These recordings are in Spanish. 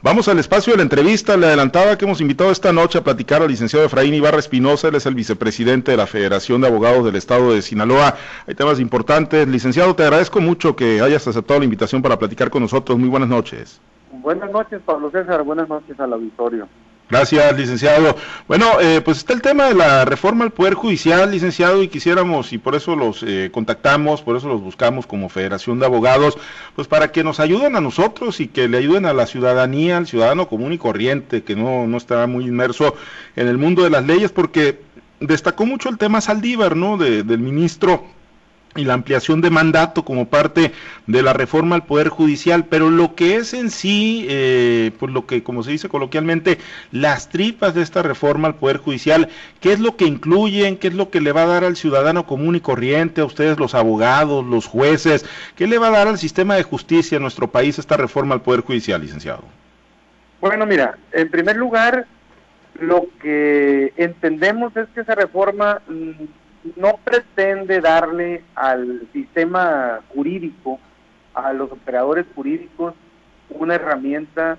Vamos al espacio de la entrevista. Le adelantaba que hemos invitado esta noche a platicar al licenciado Efraín Ibarra Espinosa. Él es el vicepresidente de la Federación de Abogados del Estado de Sinaloa. Hay temas importantes. Licenciado, te agradezco mucho que hayas aceptado la invitación para platicar con nosotros. Muy buenas noches. Buenas noches, Pablo César. Buenas noches al auditorio. Gracias, licenciado. Bueno, eh, pues está el tema de la reforma al Poder Judicial, licenciado, y quisiéramos, y por eso los eh, contactamos, por eso los buscamos como Federación de Abogados, pues para que nos ayuden a nosotros y que le ayuden a la ciudadanía, al ciudadano común y corriente, que no, no está muy inmerso en el mundo de las leyes, porque destacó mucho el tema Saldívar, ¿no? De, del ministro y la ampliación de mandato como parte de la reforma al Poder Judicial, pero lo que es en sí, eh, pues lo que, como se dice coloquialmente, las tripas de esta reforma al Poder Judicial, ¿qué es lo que incluyen? ¿Qué es lo que le va a dar al ciudadano común y corriente, a ustedes los abogados, los jueces? ¿Qué le va a dar al sistema de justicia en nuestro país esta reforma al Poder Judicial, licenciado? Bueno, mira, en primer lugar, lo que entendemos es que esa reforma mm, no pretende darle al sistema jurídico, a los operadores jurídicos, una herramienta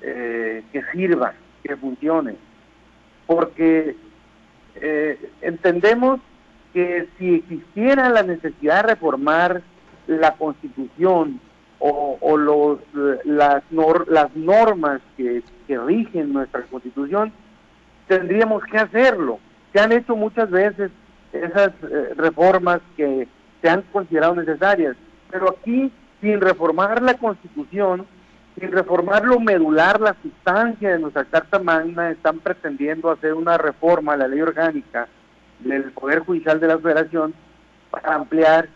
eh, que sirva, que funcione. Porque eh, entendemos que si existiera la necesidad de reformar la constitución o, los, las, las normas que, que rigen nuestra constitución, tendríamos que hacerlo. Se han hecho muchas veces esas eh, reformas que se han considerado necesarias. Pero aquí, sin reformar la Constitución, sin reformar lo medular, la sustancia de nuestra Carta Magna, están pretendiendo hacer una reforma a la ley orgánica del Poder Judicial de la Federación para ampliar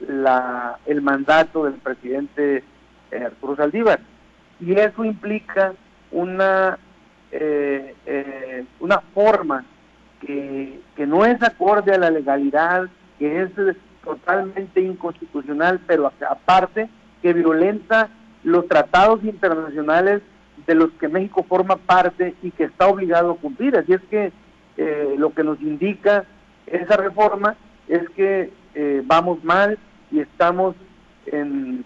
la, el mandato del presidente eh, Arturo Saldívar. Y eso implica una, eh, una forma que, no es acorde a la legalidad, que es totalmente inconstitucional, pero aparte que violenta los tratados internacionales de los que México forma parte y que está obligado a cumplir. Así es que eh, lo que nos indica esa reforma es que eh, vamos mal y estamos en,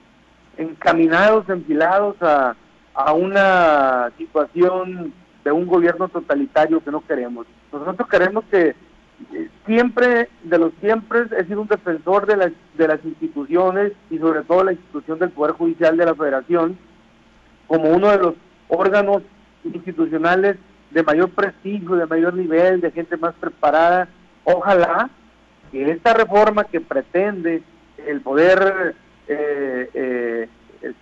encaminados, enfilados a una situación de un gobierno totalitario que no queremos. Nosotros queremos que eh, siempre, de los siempre, he sido un defensor de, de las instituciones y sobre todo la institución del Poder Judicial de la Federación como uno de los órganos institucionales de mayor prestigio, de mayor nivel, de gente más preparada. Ojalá que esta reforma que pretende el poder eh, eh,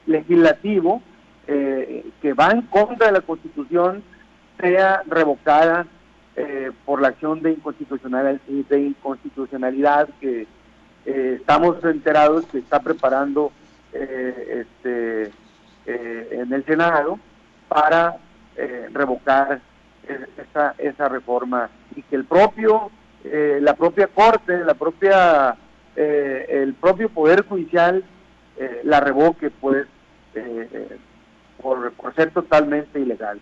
legislativo, que va en contra de la Constitución, sea revocada eh, por la acción de inconstitucionalidad, que eh, estamos enterados que está preparando eh, este, en el Senado para revocar esa, esa reforma y que el propio la propia corte la propia el propio poder judicial la revoque pues por, por ser totalmente ilegal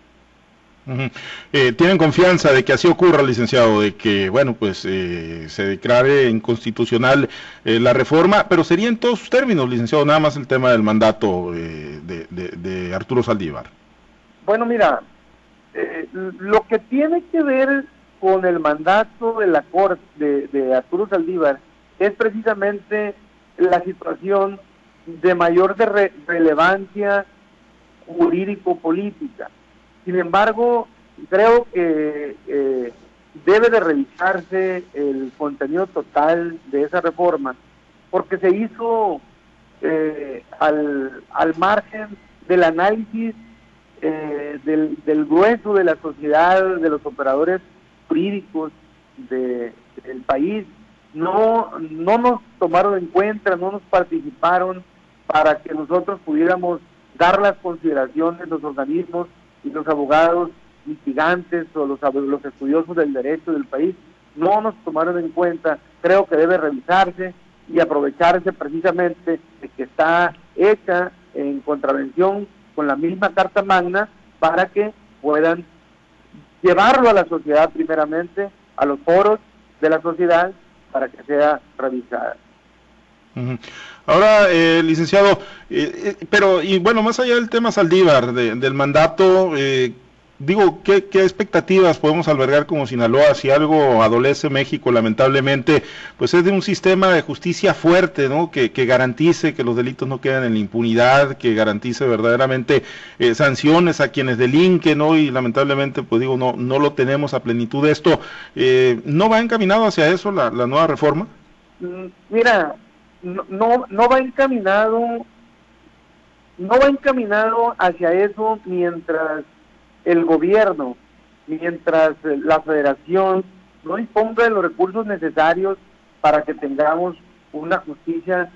eh, ¿Tienen confianza de que así ocurra, licenciado, de que, bueno, pues eh, se declare inconstitucional eh, la reforma, pero sería en todos sus términos, licenciado, nada más el tema del mandato de, Arturo Saldívar? Bueno, mira, lo que tiene que ver con el mandato de la Corte de, Arturo Saldívar es precisamente la situación de mayor de relevancia jurídico-política sin embargo, creo que eh, debe de revisarse el contenido total de esa reforma, porque se hizo eh, al, al margen del análisis eh, del, del, grueso de la sociedad, de los operadores jurídicos de, del país, no, no nos tomaron en cuenta, no nos participaron para que nosotros pudiéramos dar las consideraciones, los organismos y los abogados litigantes o los, los estudiosos del derecho del país no nos tomaron en cuenta, creo que debe revisarse y aprovecharse precisamente de que está hecha en contravención con la misma Carta Magna para que puedan llevarlo a la sociedad primeramente, a los foros de la sociedad, para que sea revisada. Ahora, eh, licenciado, eh, eh, pero y bueno, más allá del tema Saldívar, del mandato, eh, digo, ¿qué, expectativas podemos albergar como Sinaloa si algo adolece México, lamentablemente? Pues es de un sistema de justicia fuerte, ¿no? Que, garantice que los delitos no quedan en la impunidad, que garantice verdaderamente sanciones a quienes delinquen, ¿no? Y lamentablemente, pues digo, no, no lo tenemos a plenitud de esto. ¿No va encaminado hacia eso la, la nueva reforma? Mira, no, no, no va encaminado no va encaminado hacia eso mientras el gobierno, mientras la federación no disponga de los recursos necesarios para que tengamos una justicia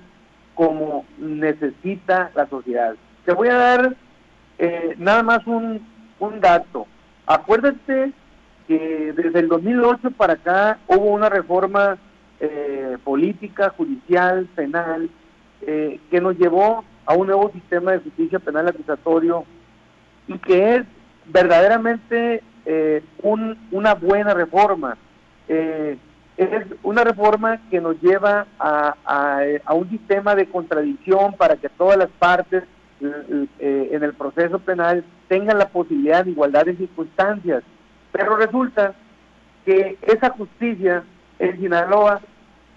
como necesita la sociedad. Te voy a dar eh, nada más un, un dato. Acuérdate que desde el 2008 para acá hubo una reforma eh, política, judicial, penal, eh, que nos llevó a un nuevo sistema de justicia penal acusatorio y que es verdaderamente eh, una buena reforma. Eh, es una reforma que nos lleva a, a, un sistema de contradicción para que todas las partes en el proceso penal tengan la posibilidad de igualdad de circunstancias. Pero resulta que esa justicia en Sinaloa,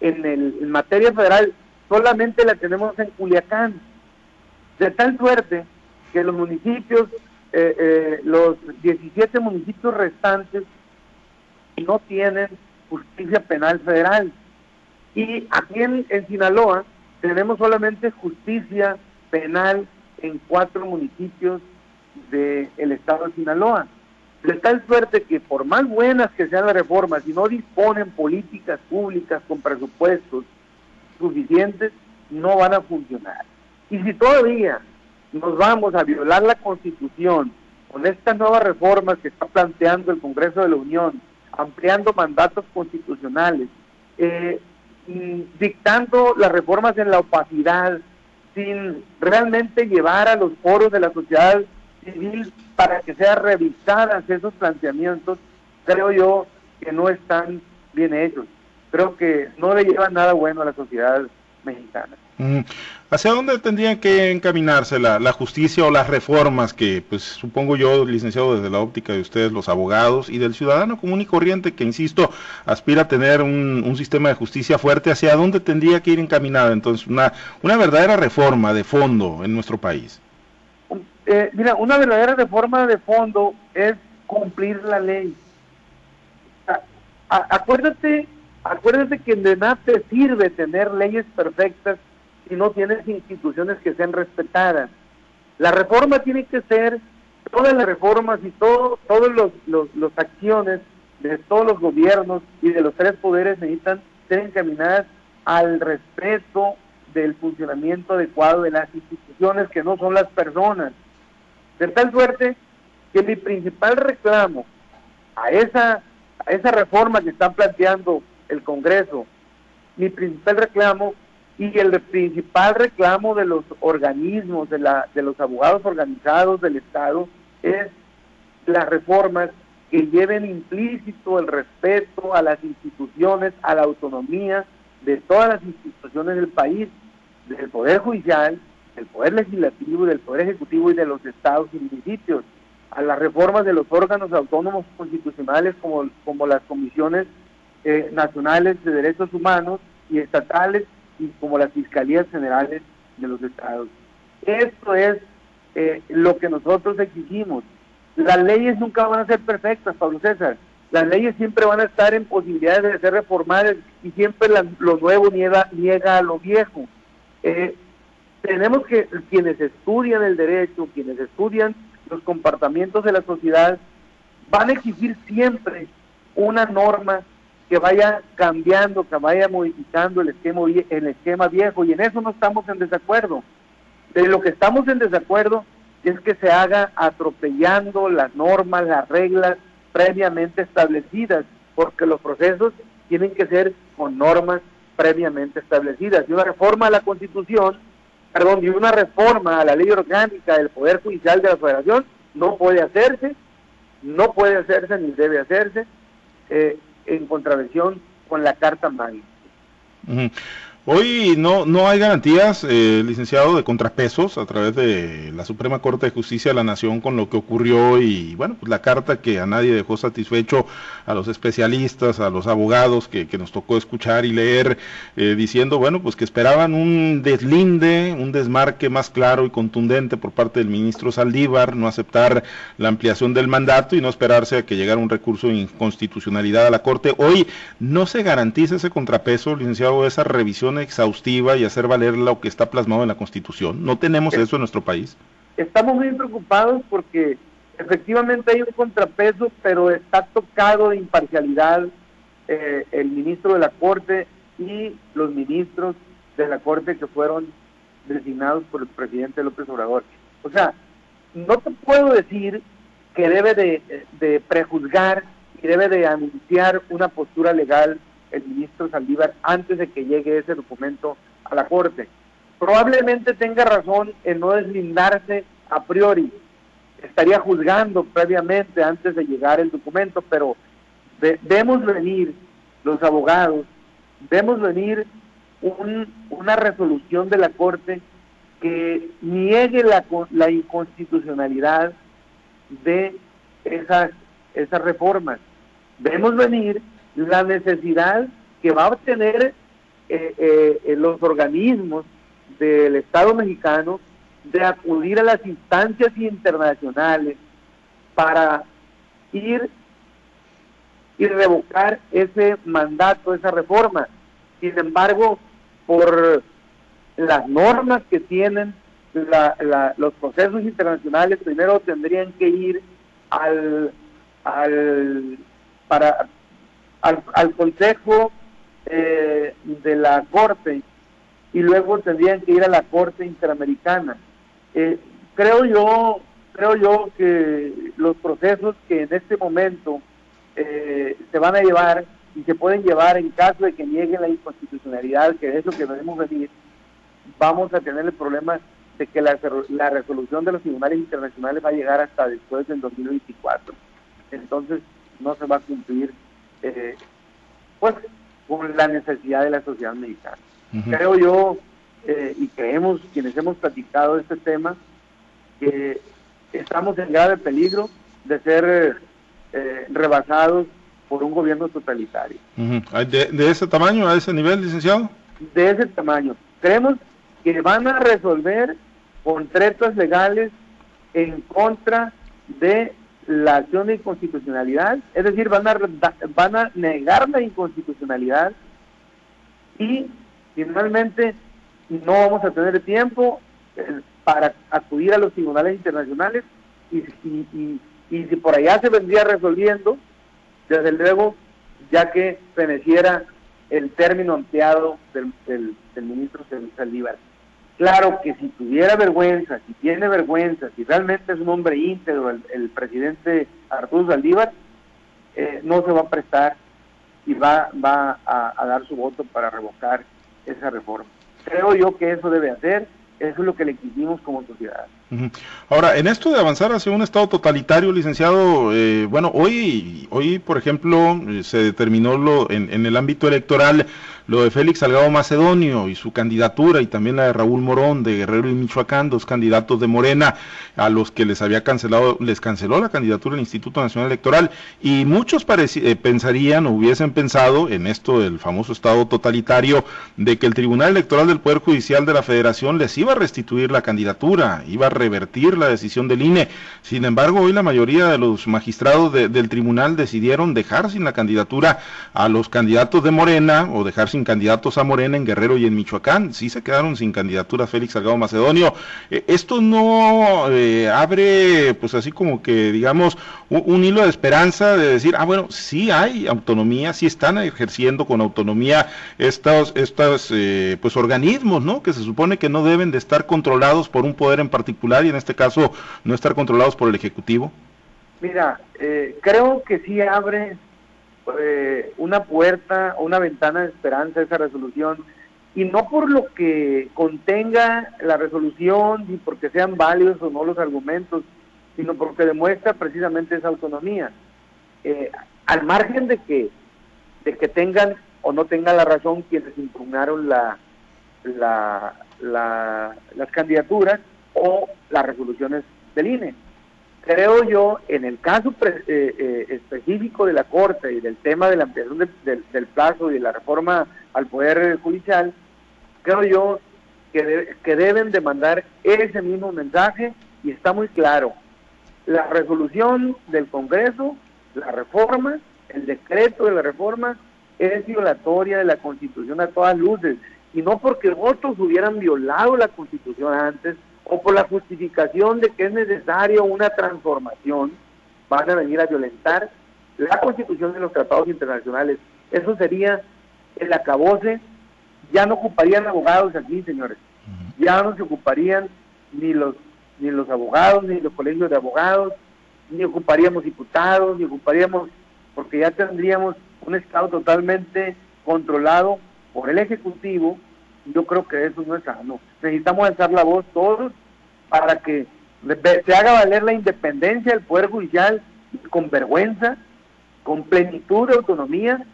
en, el, materia federal, solamente la tenemos en Culiacán. De tal suerte que los municipios eh, eh, los 17 municipios restantes no tienen justicia penal federal. Y aquí en, Sinaloa tenemos solamente justicia penal en cuatro municipios del estado de Sinaloa. De tal suerte que por más buenas que sean las reformas, si no disponen políticas públicas con presupuestos suficientes, no van a funcionar. Y si todavía nos vamos a violar la Constitución con estas nuevas reformas que está planteando el Congreso de la Unión, ampliando mandatos constitucionales, eh, dictando las reformas en la opacidad, sin realmente llevar a los foros de la sociedad civil para que sean revisadas esos planteamientos, creo yo que no están bien hechos. Creo que no le llevan nada bueno a la sociedad mexicana. ¿Hacia dónde tendrían que encaminarse la, justicia o las reformas que, pues supongo yo, licenciado desde la óptica de ustedes, los abogados y del ciudadano común y corriente que, insisto, aspira a tener un, sistema de justicia fuerte, ¿hacia dónde tendría que ir encaminada entonces una, una verdadera reforma de fondo en nuestro país? Eh, mira, una verdadera reforma de fondo es cumplir la ley. acuérdate, acuérdate que de nada te sirve tener leyes perfectas si no tienes instituciones que sean respetadas. La reforma tiene que ser, todas las reformas y todo, todas los, los, acciones de todos los gobiernos y de los tres poderes necesitan ser encaminadas al respeto del funcionamiento adecuado de las instituciones que no son las personas. De tal suerte que mi principal reclamo a esa, a esa reforma que está planteando el Congreso, mi principal reclamo y el principal reclamo de los organismos, de, la, de los abogados organizados del Estado, es las reformas que lleven implícito el respeto a las instituciones, a la autonomía de todas las instituciones del país, del Poder Judicial, Poder Legislativo, del Poder Ejecutivo y de los estados y municipios, a las reformas de los órganos autónomos constitucionales como, como las comisiones eh, nacionales de derechos humanos y estatales y como las fiscalías generales de los estados. Esto es eh, lo que nosotros exigimos. Las leyes nunca van a ser perfectas, Pablo César. Las leyes siempre van a estar en posibilidades de ser reformadas y siempre lo nuevo niega, niega a lo viejo. Eh, tenemos que, quienes estudian el derecho, quienes estudian los comportamientos de la sociedad, van a exigir siempre una norma que vaya cambiando, que vaya modificando el esquema, el esquema viejo, y en eso no estamos en desacuerdo. De lo que estamos en desacuerdo es que se haga atropellando las normas, las reglas previamente establecidas, porque los procesos tienen que ser con normas previamente establecidas. Y una reforma a la Constitución, perdón, y una reforma a la ley orgánica del Poder Judicial de la Federación no puede hacerse, no puede hacerse ni debe hacerse. Eh, en contravención con la Carta Magna. Hoy no, no hay garantías, eh, licenciado, de contrapesos a través de la Suprema Corte de Justicia de la Nación con lo que ocurrió y, bueno, pues la carta que a nadie dejó satisfecho a los especialistas, a los abogados que, que nos tocó escuchar y leer, eh, diciendo, bueno, pues que esperaban un deslinde, un desmarque más claro y contundente por parte del ministro Saldívar, no aceptar la ampliación del mandato y no esperarse a que llegara un recurso de inconstitucionalidad a la Corte. Hoy no se garantiza ese contrapeso, licenciado, esa revisión exhaustiva y hacer valer lo que está plasmado en la Constitución. ¿No tenemos eso en nuestro país? Estamos muy preocupados porque efectivamente hay un contrapeso, pero está tocado de imparcialidad eh, el ministro de la Corte y los ministros de la Corte que fueron designados por el presidente López Obrador. O sea, no te puedo decir que debe de, de prejuzgar y debe de anunciar una postura legal el ministro Saldívar antes de que llegue ese documento a la Corte. Probablemente tenga razón en no deslindarse a priori. Estaría juzgando previamente antes de llegar el documento, pero vemos venir los abogados, vemos venir una resolución de la Corte que niegue la, la inconstitucionalidad de esas, esas reformas. Vemos venir la necesidad que va a obtener eh, eh, los organismos del Estado mexicano de acudir a las instancias internacionales para ir y revocar ese mandato, esa reforma. Sin embargo, por las normas que tienen los procesos internacionales, primero tendrían que ir al, al para al, Consejo eh, de la Corte y luego tendrían que ir a la Corte Interamericana. Eh, creo yo, creo yo que los procesos que en este momento eh, se van a llevar y se pueden llevar en caso de que nieguen la inconstitucionalidad, que es eso que debemos venir, vamos a tener el problema de que la, la resolución de los tribunales internacionales va a llegar hasta después del 2024. Entonces no se va a cumplir eh, pues con la necesidad de la sociedad mexicana. Creo yo, eh, y creemos quienes hemos platicado este tema, que estamos en grave peligro de ser eh, rebasados por un gobierno totalitario. ¿De, ¿De, ese tamaño, a ese nivel, licenciado? De ese tamaño. Creemos que van a resolver con tretas legales en contra de la acción de inconstitucionalidad, es decir, van a, van a negar la inconstitucionalidad y finalmente no vamos a tener tiempo eh, para acudir a los tribunales internacionales y, si por allá se vendría resolviendo, desde luego, ya que feneciera el término ampliado del, del, del ministro Saldívar. Claro que si tuviera vergüenza, si tiene vergüenza, si realmente es un hombre íntegro el, presidente Arturo Saldívar, eh, no se va a prestar y va, va a, dar su voto para revocar esa reforma. Creo yo que eso debe hacer, eso es lo que le exigimos como sociedad. Ahora, en esto de avanzar hacia un Estado totalitario, licenciado, eh, bueno, hoy, hoy, por ejemplo, eh, se determinó lo, en, en el ámbito electoral lo de Félix Salgado Macedonio y su candidatura y también la de Raúl Morón de Guerrero y Michoacán, dos candidatos de Morena a los que les había cancelado, les canceló la candidatura el Instituto Nacional Electoral y muchos eh, pensarían o hubiesen pensado en esto del famoso Estado totalitario de que el Tribunal Electoral del Poder Judicial de la Federación les iba a restituir la candidatura, iba a revertir la decisión del INE. Sin embargo, hoy la mayoría de los magistrados del tribunal decidieron dejar sin la candidatura a los candidatos de Morena o dejar sin candidatos a Morena en Guerrero y en Michoacán. Sí se quedaron sin candidatura Félix Salgado Macedonio. Eh, esto no eh, abre, pues así como que, digamos, un, hilo de esperanza de decir, ah, bueno, sí hay autonomía, sí están ejerciendo con autonomía estos, estos eh, pues organismos, ¿no? Que se supone que no deben de estar controlados por un poder en particular y en este caso no estar controlados por el Ejecutivo. Mira, creo que sí abre eh, una puerta una ventana de esperanza esa resolución y no por lo que contenga la resolución ni porque sean válidos o no los argumentos, sino porque demuestra precisamente esa autonomía. Eh, al margen de que, de que tengan o no tengan la razón quienes impugnaron la, la, las candidaturas o las resoluciones del INE. Creo yo, en el caso eh, eh, específico de la Corte y del tema de la ampliación del plazo y de la reforma al Poder Judicial, creo yo que, que deben de mandar ese mismo mensaje y está muy claro. La resolución del Congreso, la reforma, el decreto de la reforma es violatoria de la Constitución a todas luces y no porque otros hubieran violado la Constitución antes o por la justificación de que es necesario una transformación, van a venir a violentar la Constitución de los tratados internacionales. Eso sería el acabose. Ya no ocuparían abogados aquí, señores. Ya no se ocuparían ni los ni los abogados, ni los colegios de abogados, ni ocuparíamos diputados, ni ocuparíamos, porque ya tendríamos un Estado totalmente controlado por el Ejecutivo, yo creo que eso no es. Necesitamos alzar la voz todos para que se haga valer la independencia del Poder Judicial con vergüenza, con plenitud de autonomía,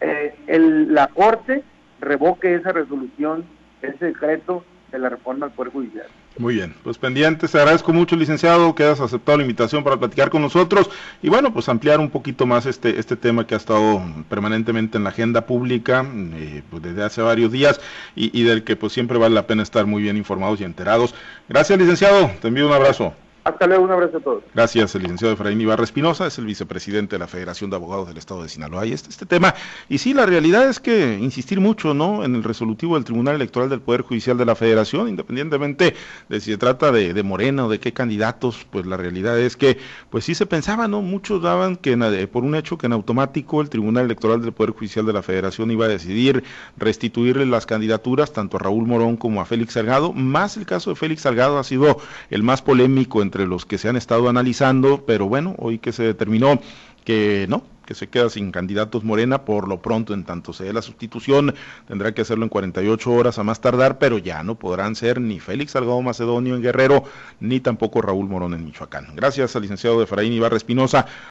eh, el, la Corte revoque esa resolución, ese decreto de la reforma al Poder Judicial. Muy bien, pues pendientes, te agradezco mucho, licenciado, que has aceptado la invitación para platicar con nosotros y bueno, pues ampliar un poquito más este, este tema que ha estado permanentemente en la agenda pública eh, pues desde hace varios días y, y del que pues siempre vale la pena estar muy bien informados y enterados. Gracias, licenciado, te envío un abrazo. Hasta un abrazo a todos. Gracias, el licenciado Efraín Ibarra Espinosa, es el vicepresidente de la Federación de Abogados del Estado de Sinaloa. Y este, tema, y sí, la realidad es que insistir mucho, ¿no?, en el resolutivo del Tribunal Electoral del Poder Judicial de la Federación, independientemente de si se trata de, de Morena o de qué candidatos, pues la realidad es que, pues sí se pensaba, ¿no? Muchos daban que por un hecho que en automático el Tribunal Electoral del Poder Judicial de la Federación iba a decidir restituirle las candidaturas tanto a Raúl Morón como a Félix Salgado, más el caso de Félix Salgado ha sido el más polémico entre los que se han estado analizando, pero bueno, hoy que se determinó que no, que se queda sin candidatos Morena por lo pronto, en tanto se dé la sustitución, tendrá que hacerlo en 48 horas a más tardar, pero ya no podrán ser ni Félix Salgado Macedonio en Guerrero, ni tampoco Raúl Morón en Michoacán. Gracias al licenciado Efraín Ibarra Espinosa.